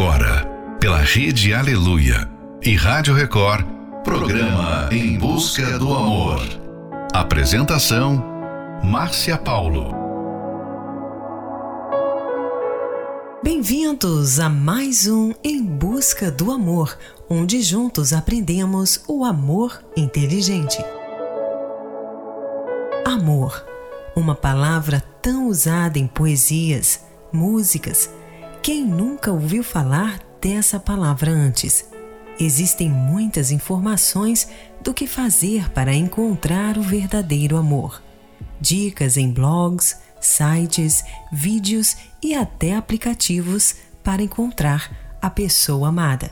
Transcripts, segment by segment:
agora, pela Rede Aleluia e Rádio Record, programa Em Busca do Amor. Apresentação: Márcia Paulo. Bem-vindos a mais um Em Busca do Amor, onde juntos aprendemos o amor inteligente. Amor, uma palavra tão usada em poesias, músicas. Quem nunca ouviu falar dessa palavra antes? Existem muitas informações do que fazer para encontrar o verdadeiro amor. Dicas em blogs, sites, vídeos e até aplicativos para encontrar a pessoa amada.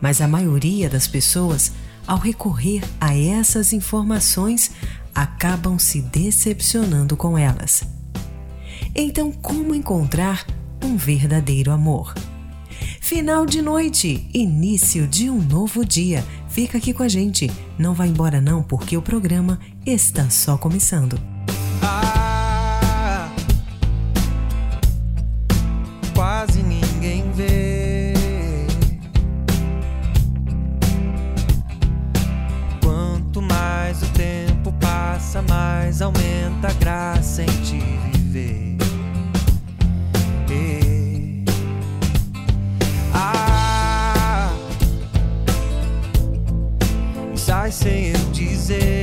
Mas a maioria das pessoas, ao recorrer a essas informações, acabam se decepcionando com elas. Então, como encontrar um verdadeiro amor? Final de noite, início de um novo dia. Fica aqui com a gente. Não vá embora não, porque o programa está só começando. Ah, sem eu dizer.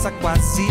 Tropeça, quase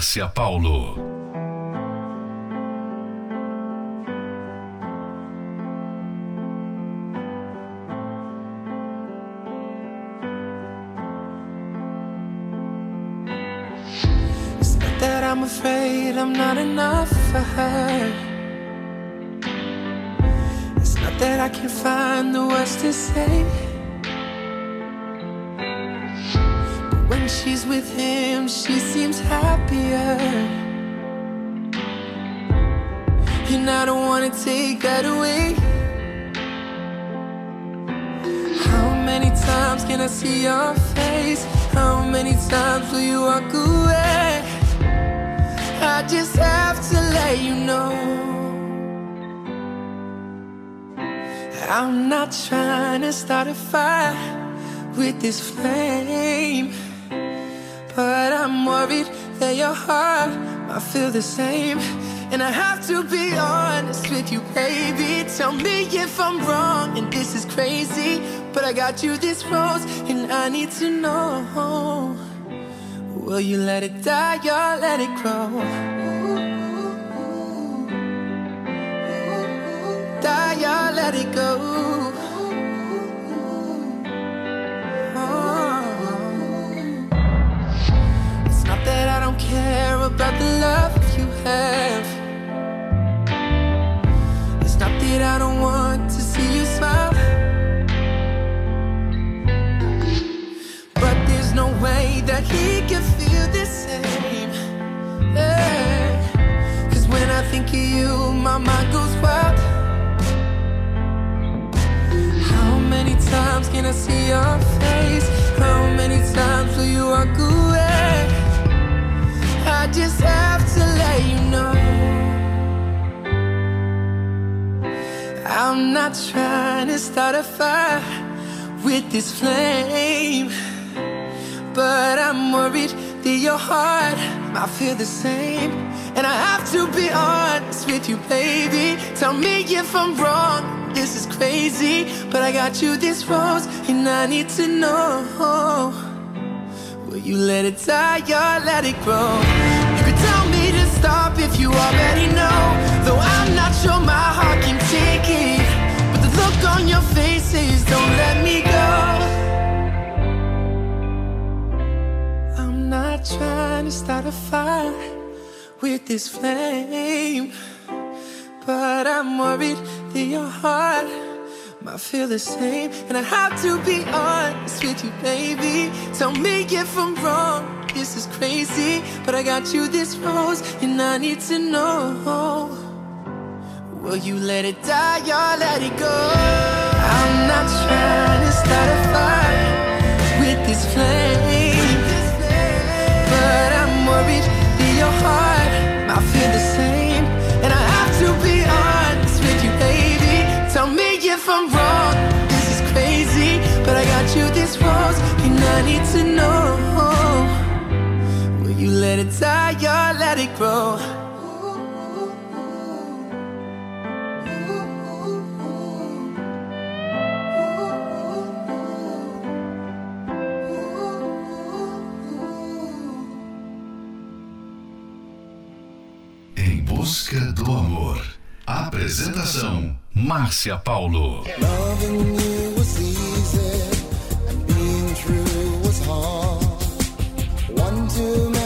Márcia Paulo. that I'm afraid I'm not enough for her. It's not that I can find the words to say. With him, she seems happier. And I don't wanna take that away. How many times can I see your face? How many times will you walk away? I just have to let you know. I'm not trying to start a fire with this flame. But I'm worried that your heart might feel the same. And I have to be honest with you, baby. Tell me if I'm wrong and this is crazy. But I got you this rose, and I need to know. Will you let it die or let it grow? Die or let it go? About the love you have. It's not that I don't want to see you smile. But there's no way that he can feel the same. Yeah. Cause when I think of you, my mind goes wild. How many times can I see your face? How many times will you walk away? I just have to let you know. I'm not trying to start a fire with this flame But I'm worried that your heart might feel the same. And I have to be honest with you, baby. Tell me if I'm wrong, this is crazy But I got you this rose and I need to know you let it die or let it grow? You could tell me to stop if you already know. Though I'm not sure my heart can take it. But the look on your faces don't let me go. I'm not trying to start a fire with this flame. But I'm worried that your heart I feel the same, and I have to be honest with you, baby. Tell me if I'm wrong. This is crazy, but I got you this rose, and I need to know. Will you let it die or let it go? I'm not trying to start a fire with this flame, but I'm worried you rose, and I need to know. Will you let it die or let it grow? Em busca do amor. Apresentação Márcia Paulo. heart. One too many.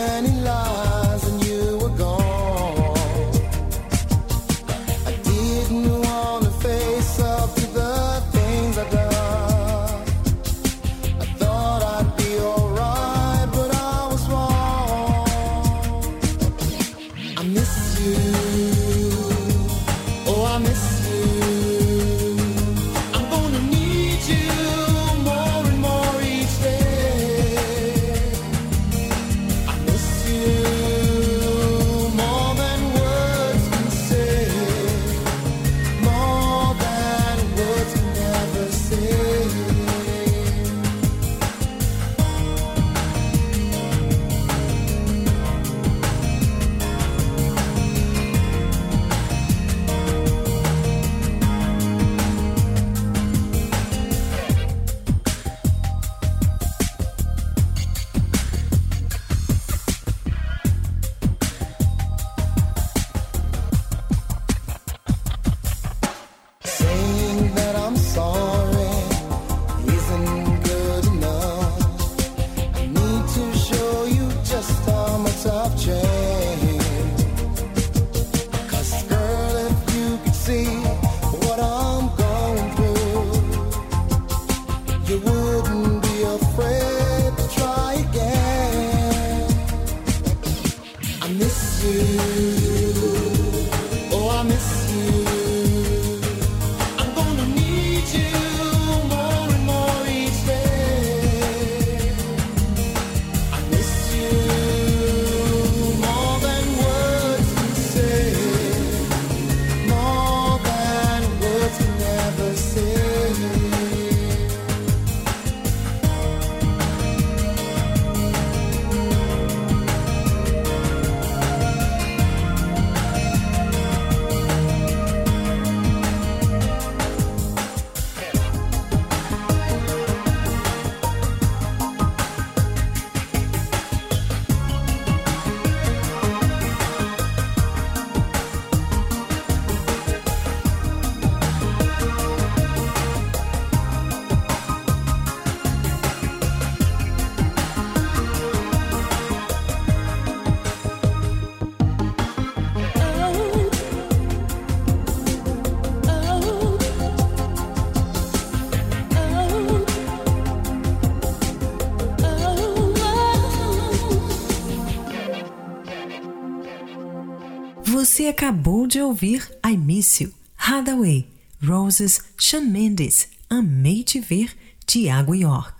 Você acabou de ouvir I Miss You, Hathaway, Roses, Shawn Mendes, Amei Te Ver, Tiago York.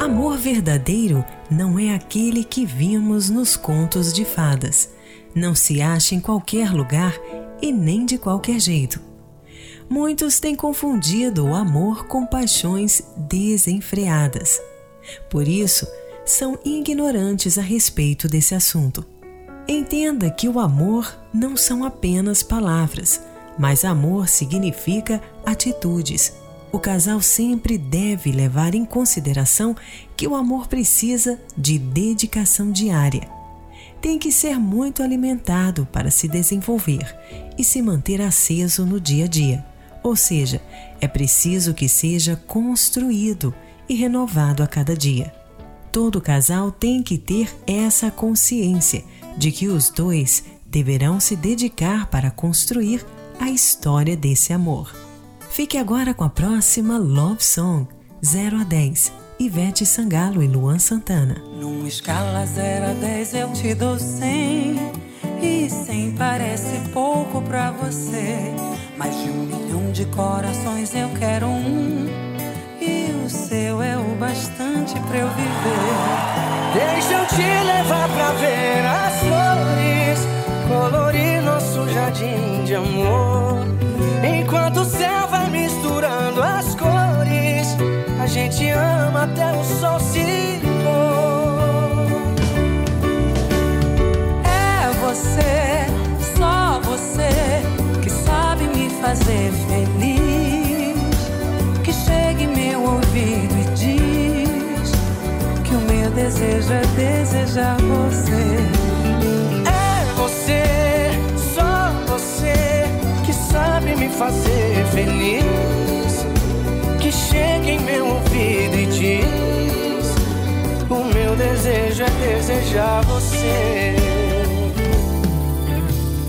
Amor verdadeiro não é aquele que vimos nos contos de fadas. Não se acha em qualquer lugar e nem de qualquer jeito. Muitos têm confundido o amor com paixões desenfreadas. Por isso, são ignorantes a respeito desse assunto. Entenda que o amor não são apenas palavras, mas amor significa atitudes. O casal sempre deve levar em consideração que o amor precisa de dedicação diária. Tem que ser muito alimentado para se desenvolver e se manter aceso no dia a dia. Ou seja, é preciso que seja construído e renovado a cada dia. Todo casal tem que ter essa consciência de que os dois deverão se dedicar para construir a história desse amor. Fique agora com a próxima Love Song 0 a 10. Ivete Sangalo e Luan Santana. Numa escala 0 a 10 eu te dou 100 E 100 parece pouco pra você Mais de um milhão de corações eu quero um o seu é o bastante pra eu viver. Deixa eu te levar pra ver as flores, colorir nosso jardim de amor. Enquanto o céu vai misturando as cores, a gente ama até o sol se pôr. É você, só você, que sabe me fazer feliz desejo é desejar você. É você, só você que sabe me fazer feliz. Que chegue em meu ouvido e diz: O meu desejo é desejar você.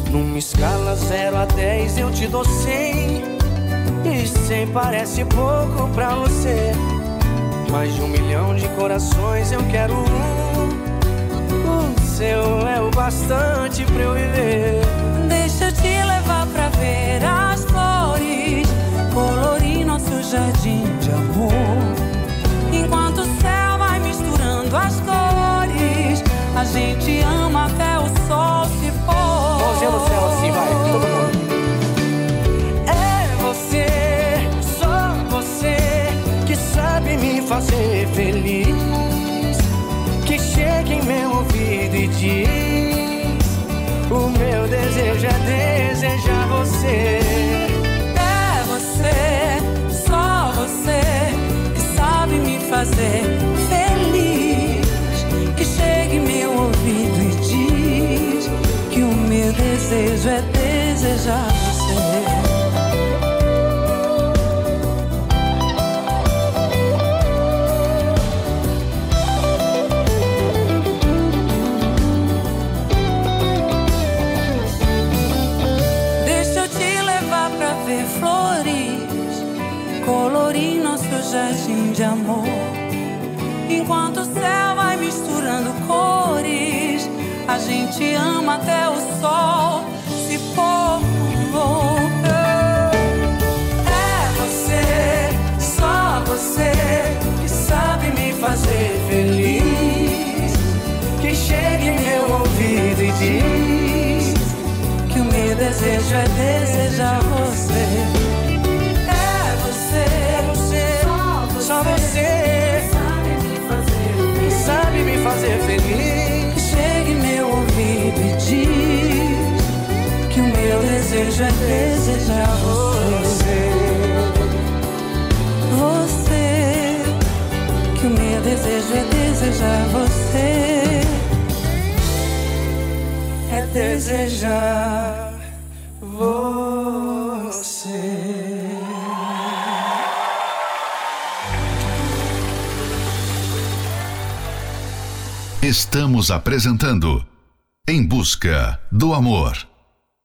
Numa escala 0 a 10 eu te dou 100 e cem parece pouco pra você. Mais de um milhão de corações eu quero um. O seu é o bastante pra eu viver. Deixa eu te levar pra ver as flores, colorir nosso jardim de amor. Enquanto o céu vai misturando as cores, a gente ama até o sol se pôr. Mãozinha no céu assim, vai, todo mundo. Fazer feliz. Que chegue em meu ouvido e diz: O meu desejo é desejar você. É você, só você, que sabe me fazer feliz. Que chegue em meu ouvido e diz: Que o meu desejo é desejar você. Jardim de amor. Enquanto o céu vai misturando cores, a gente ama até o sol se pôr. É você, só você, que sabe me fazer feliz. Que chegue em meu ouvido e diz que o meu desejo é é desejar você. Você, que o meu desejo é desejar você. É desejar você. Estamos apresentando Em Busca do Amor.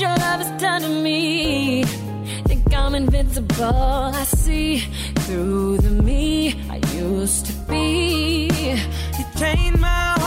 Your love has done to me. Think I'm invincible. I see through the me I used to be. You changed my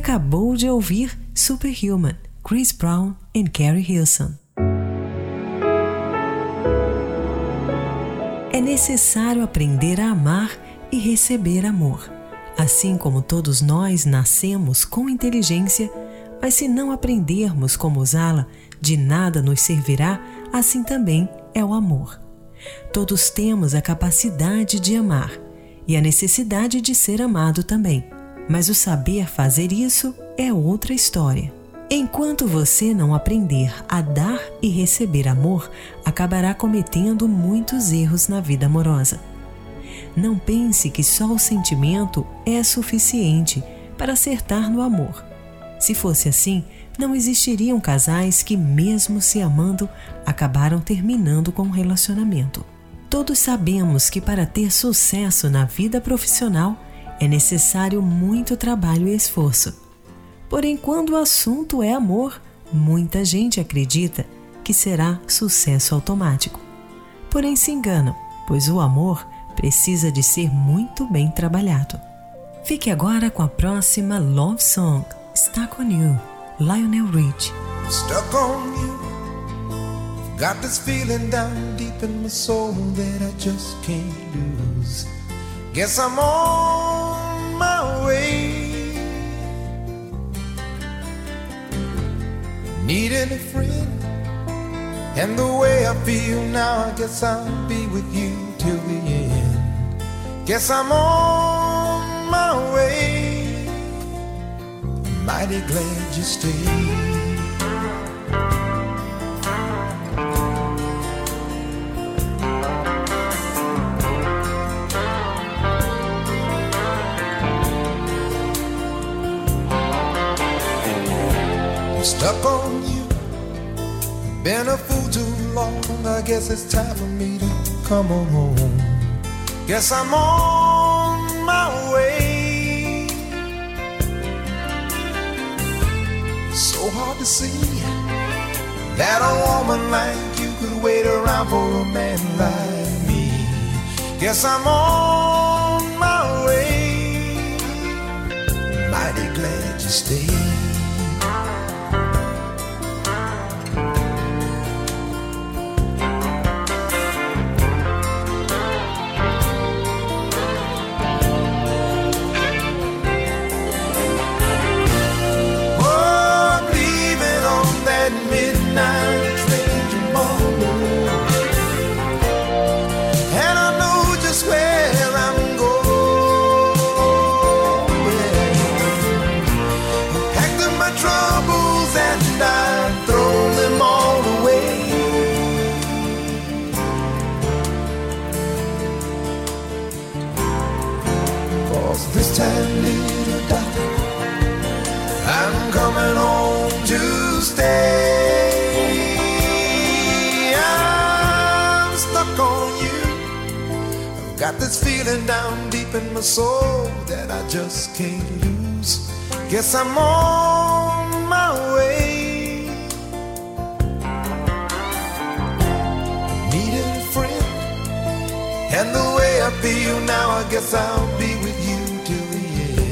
acabou de ouvir Superhuman, Chris Brown e Carrie Hilson. É necessário aprender a amar e receber amor. Assim como todos nós nascemos com inteligência, mas se não aprendermos como usá-la, de nada nos servirá, assim também é o amor. Todos temos a capacidade de amar e a necessidade de ser amado também, mas o saber fazer isso é outra história. Enquanto você não aprender a dar e receber amor, acabará cometendo muitos erros na vida amorosa. Não pense que só o sentimento é suficiente para acertar no amor. Se fosse assim, não existiriam casais que, mesmo se amando, acabaram terminando com o relacionamento. Todos sabemos que para ter sucesso na vida profissional é necessário muito trabalho e esforço. Porém, quando o assunto é amor, muita gente acredita que será sucesso automático. Porém, se enganam, pois o amor precisa de ser muito bem trabalhado. Fique agora com a próxima Love Song, Stuck on You, Lionel Rich. stuck on you. Got this feeling down deep in my soul that I just can't lose. Guess I'm on my way. Needing a friend, and the way I feel now, I guess I'll be with you till the end. Guess I'm on my way. mighty glad you stayed. Stuck on you. Been a fool too long. I guess it's time for me to come home. Guess I'm on my way. So hard to see that a woman like you could wait around for a man like me. Guess I'm on my way. Mighty glad you stayed. This feeling down deep in my soul that I just can't lose. Guess I'm on my way. Needed a friend, and the way I feel now, I guess I'll be with you till the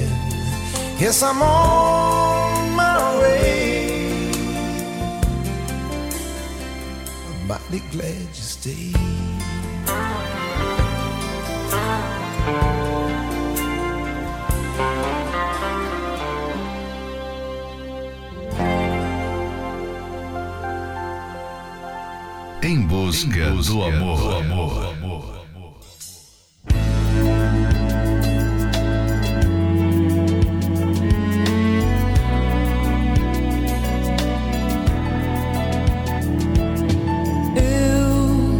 end. Yes, I'm on my way. I'm mighty glad Em busca, em busca do amor. Do amor. Eu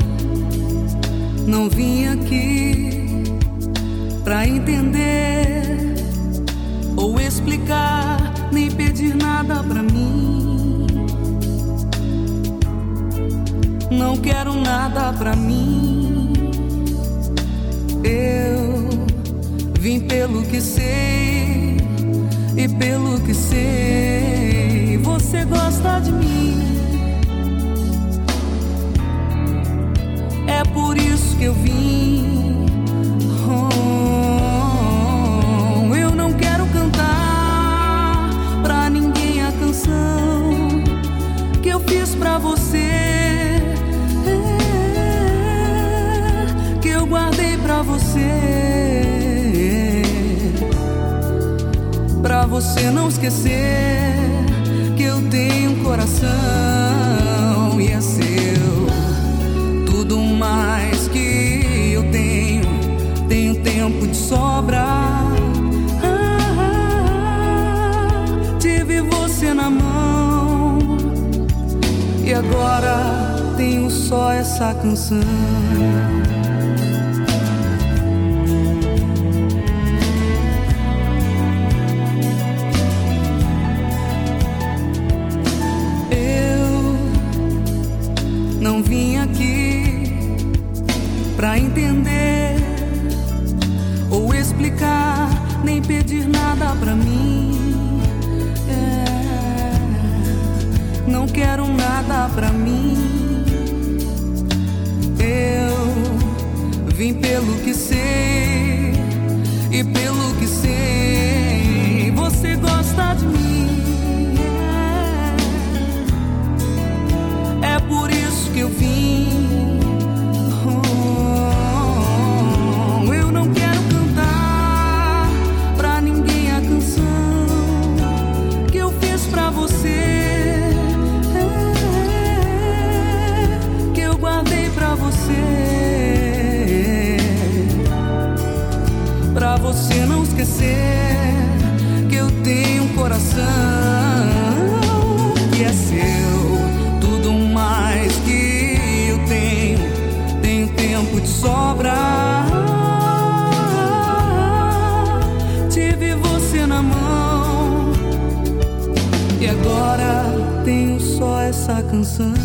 não vim aqui pra entender nada pra mim. Eu vim pelo que sei e pelo que sei, você gosta de mim. É por isso que eu vim. Pra você. Pra você não esquecer que eu tenho um coração e é seu. Tudo mais que eu tenho, tenho tempo de sobra. Ah, tive você na mão e agora tenho só essa canção. Pra entender ou explicar, nem pedir nada pra mim. É, não quero nada pra mim. Eu vim pelo que sei e pelo que sei, que eu tenho um coração que é seu, tudo mais que eu tenho, tenho tempo de sobra. Tive você na mão e agora tenho só essa canção.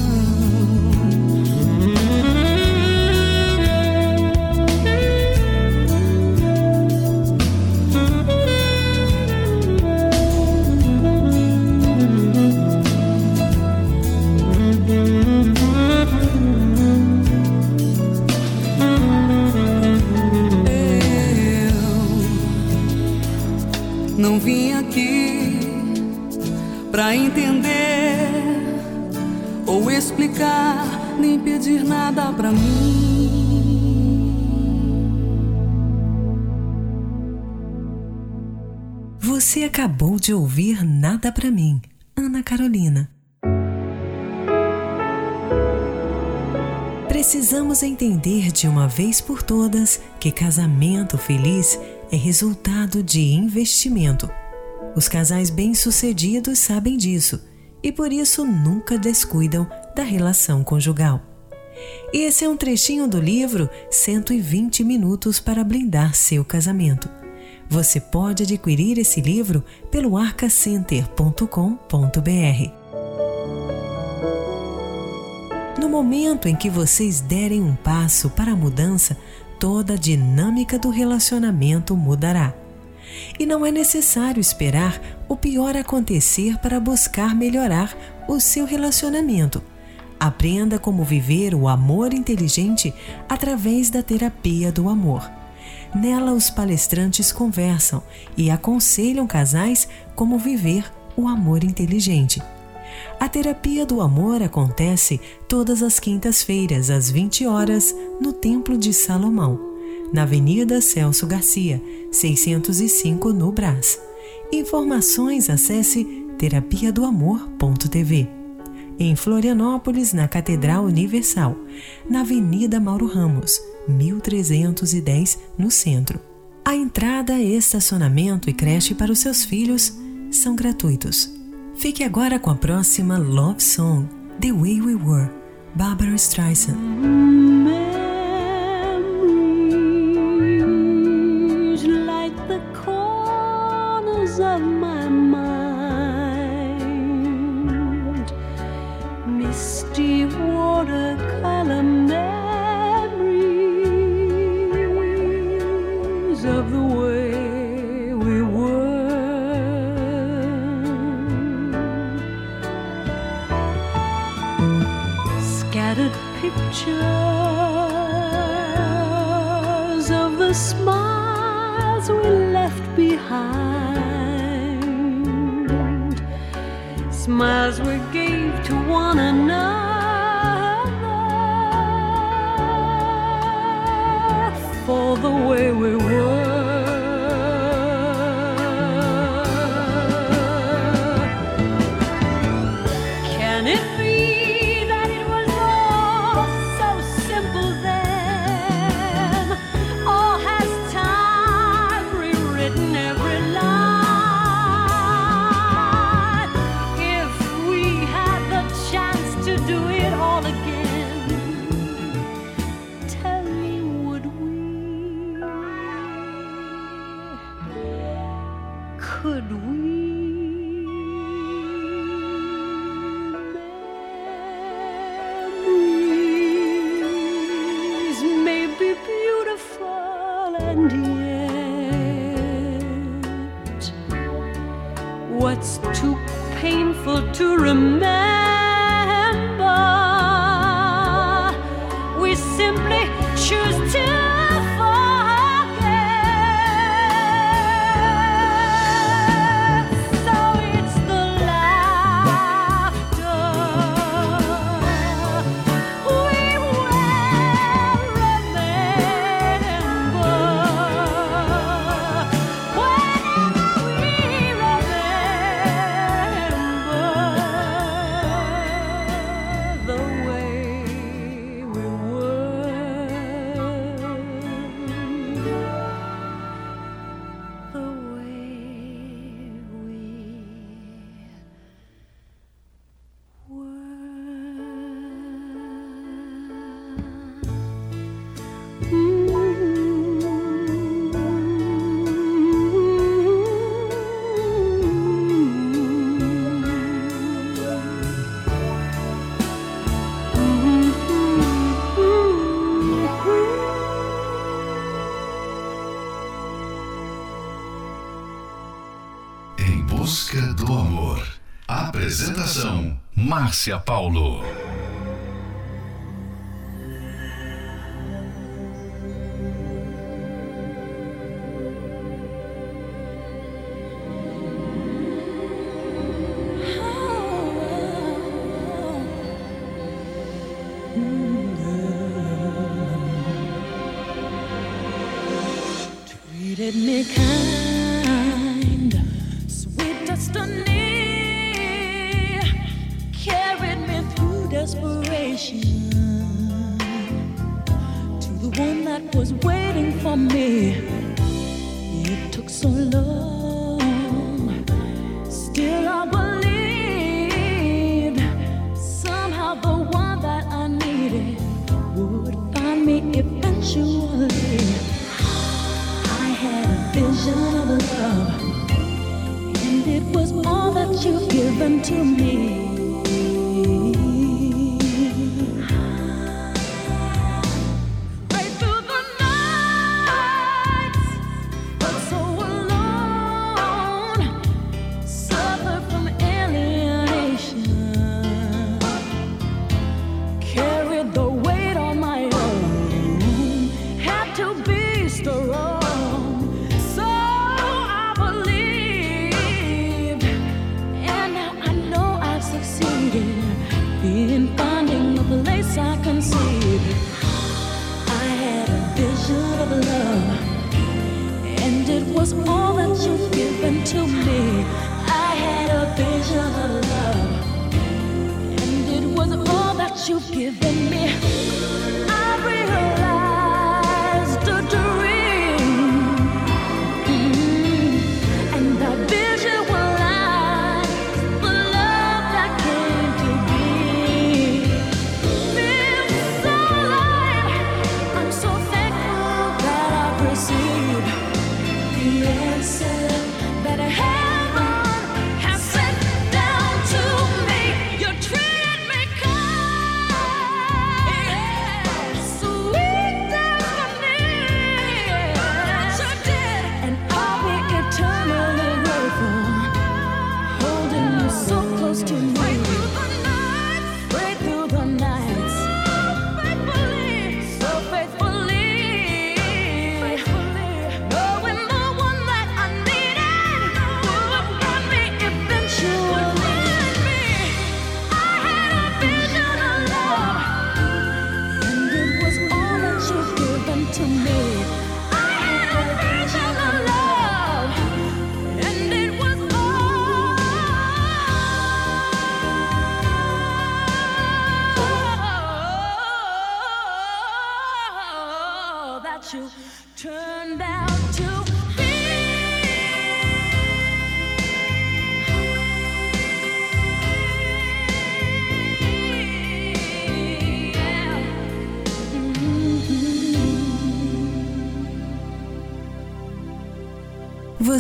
Não vim aqui pra entender ou explicar, nem pedir nada pra mim. Você acabou de ouvir Nada Pra Mim, Ana Carolina. Precisamos entender de uma vez por todas que casamento feliz é resultado de investimento. Os casais bem-sucedidos sabem disso e por isso nunca descuidam da relação conjugal. E esse é um trechinho do livro 120 Minutos para Blindar Seu Casamento. Você pode adquirir esse livro pelo arcacenter.com.br. No momento em que vocês derem um passo para a mudança, toda a dinâmica do relacionamento mudará. E não é necessário esperar o pior acontecer para buscar melhorar o seu relacionamento. Aprenda como viver o amor inteligente através da terapia do amor. Nela, os palestrantes conversam e aconselham casais como viver o amor inteligente. A terapia do amor acontece todas as quintas-feiras, às 20 horas, no Templo de Salomão, na Avenida Celso Garcia, 605, no Brás. Informações acesse terapia do amor.tv. Em Florianópolis, na Catedral Universal, na Avenida Mauro Ramos, 1310, no centro. A entrada, estacionamento e creche para os seus filhos são gratuitos. Fique agora com a próxima Love Song, The Way We Were, Barbara Streisand. Márcia Paulo.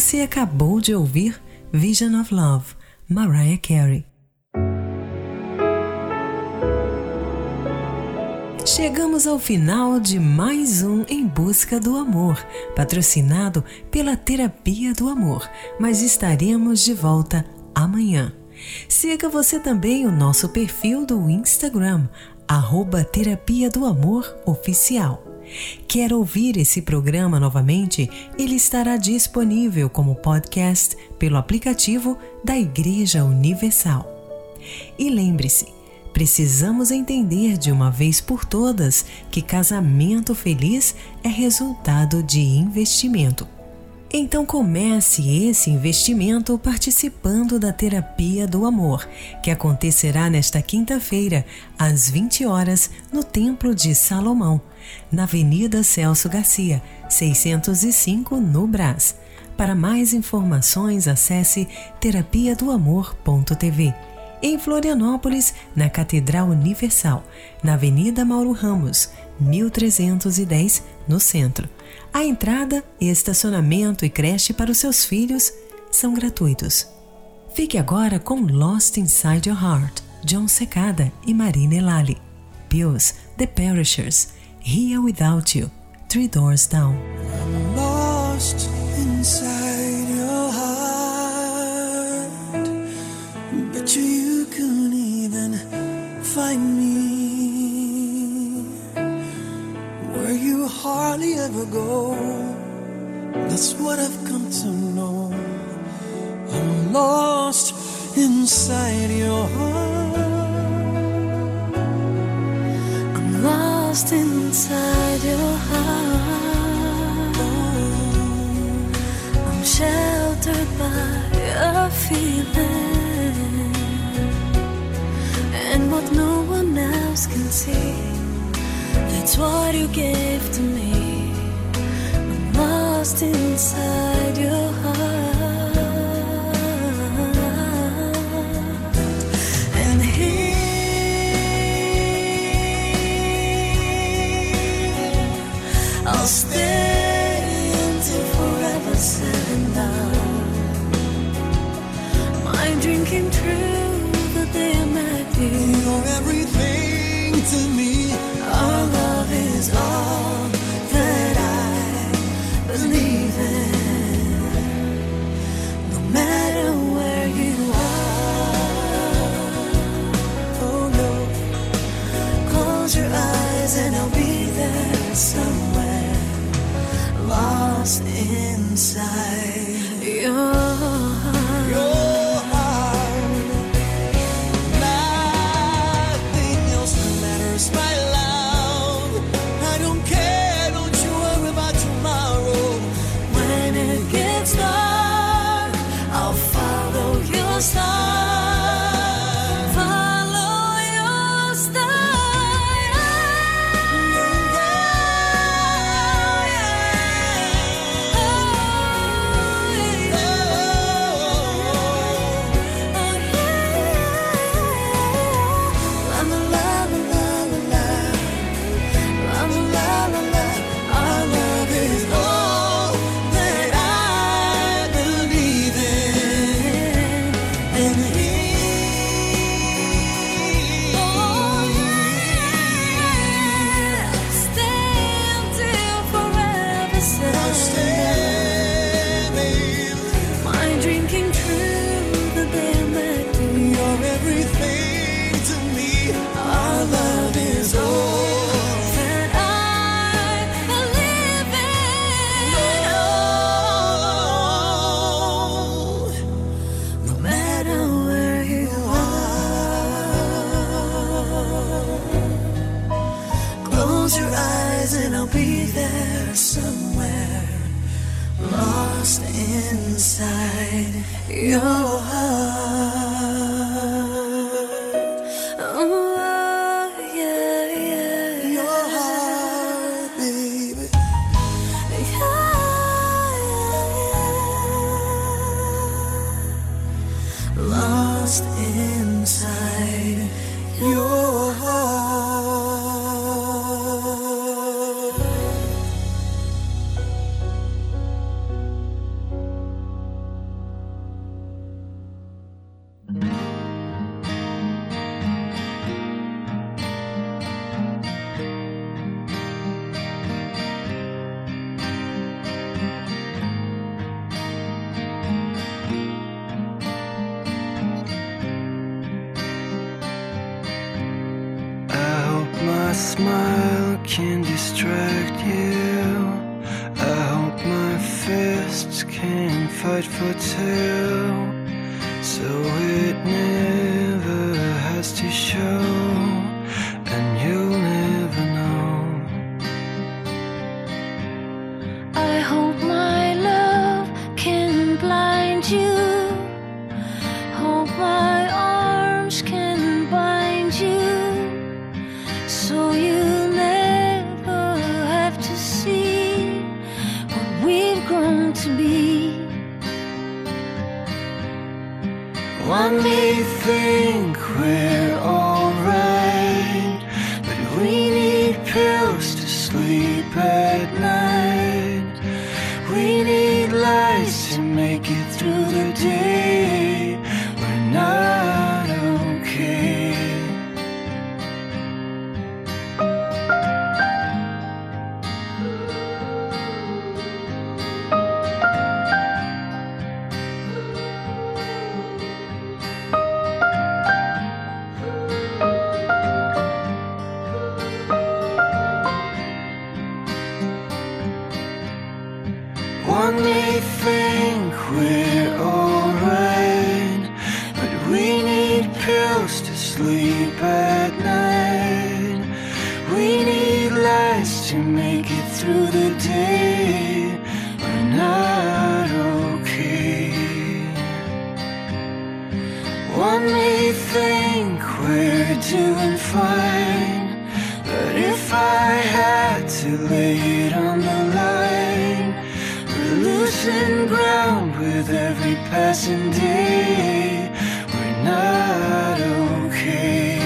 Você acabou de ouvir Vision of Love, Mariah Carey. Chegamos ao final de mais um Em Busca do Amor, patrocinado pela Terapia do Amor, mas estaremos de volta amanhã. Siga você também o nosso perfil do Instagram, arroba Terapia do Amor Oficial. Quer ouvir esse programa novamente? Ele estará disponível como podcast pelo aplicativo da Igreja Universal. E lembre-se, precisamos entender de uma vez por todas que casamento feliz é resultado de investimento. Então comece esse investimento participando da Terapia do Amor, que acontecerá nesta quinta-feira, às 20 horas, no Templo de Salomão, na Avenida Celso Garcia, 605, no Brás. Para mais informações, acesse terapiadoamor.tv. Em Florianópolis, na Catedral Universal, na Avenida Mauro Ramos, 1310, no centro. A entrada estacionamento e creche para os seus filhos são gratuitos. Fique agora com Lost Inside Your Heart, John Secada e Marina Elali. Pius, The Perishers, Here Without You, Three Doors Down. I'm lost inside your heart. Bet you, you couldn't even find me. where you hardly ever go. That's what I've come to know. I'm lost inside your heart. I'm lost inside your heart. I'm sheltered by a feeling, and what no one else can see. It's what you gave to me. I'm lost inside your heart. And here I'll stay. I'll stay. you and fight for two, so it never has to show. One may think we're doing fine But if I had to lay it on the line We're losing ground with every passing day. We're not okay.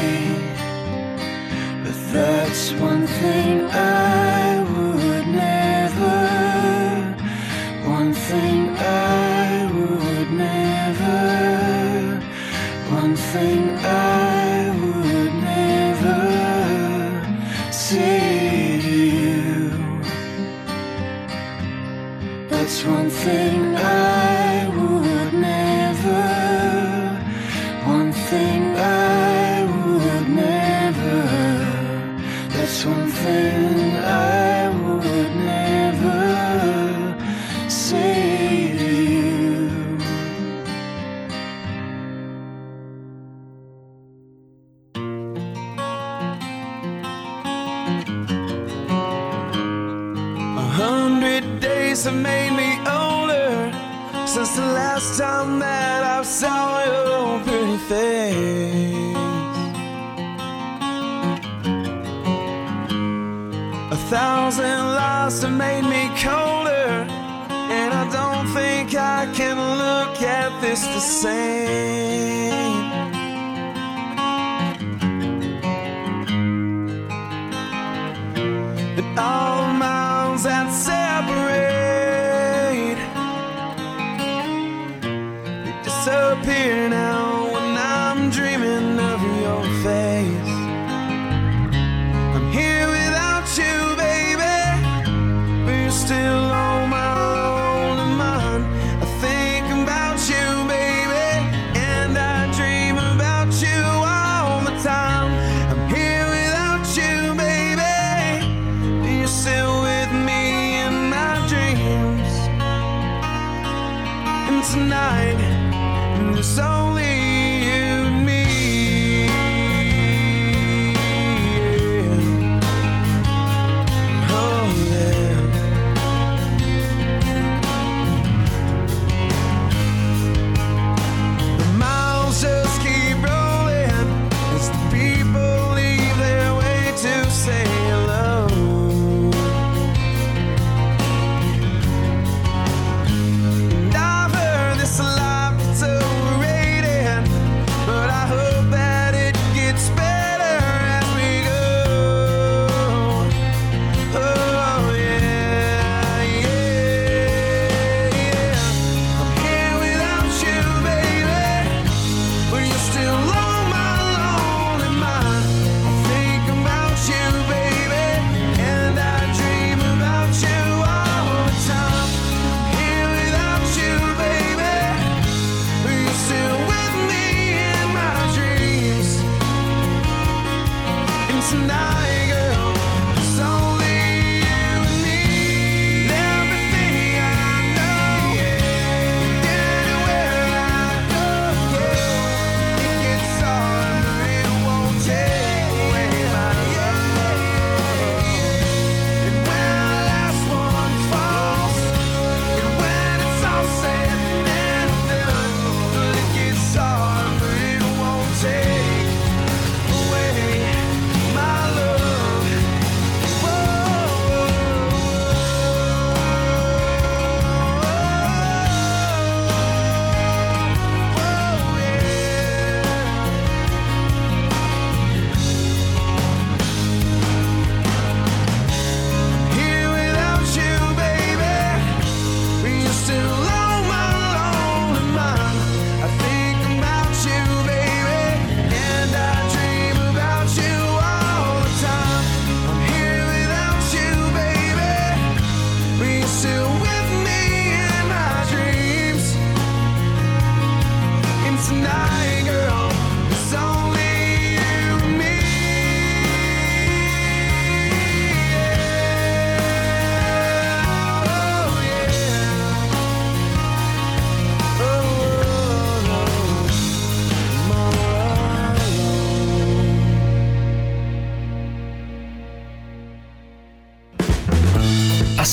But that's one thing I everything I same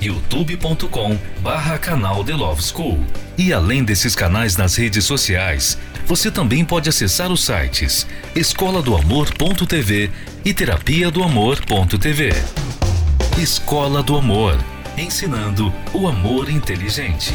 youtube.com barra canal The Love School. E além desses canais nas redes sociais, você também pode acessar os sites escola do amor.tv e terapia do amor.tv. Escola do Amor, ensinando o amor inteligente.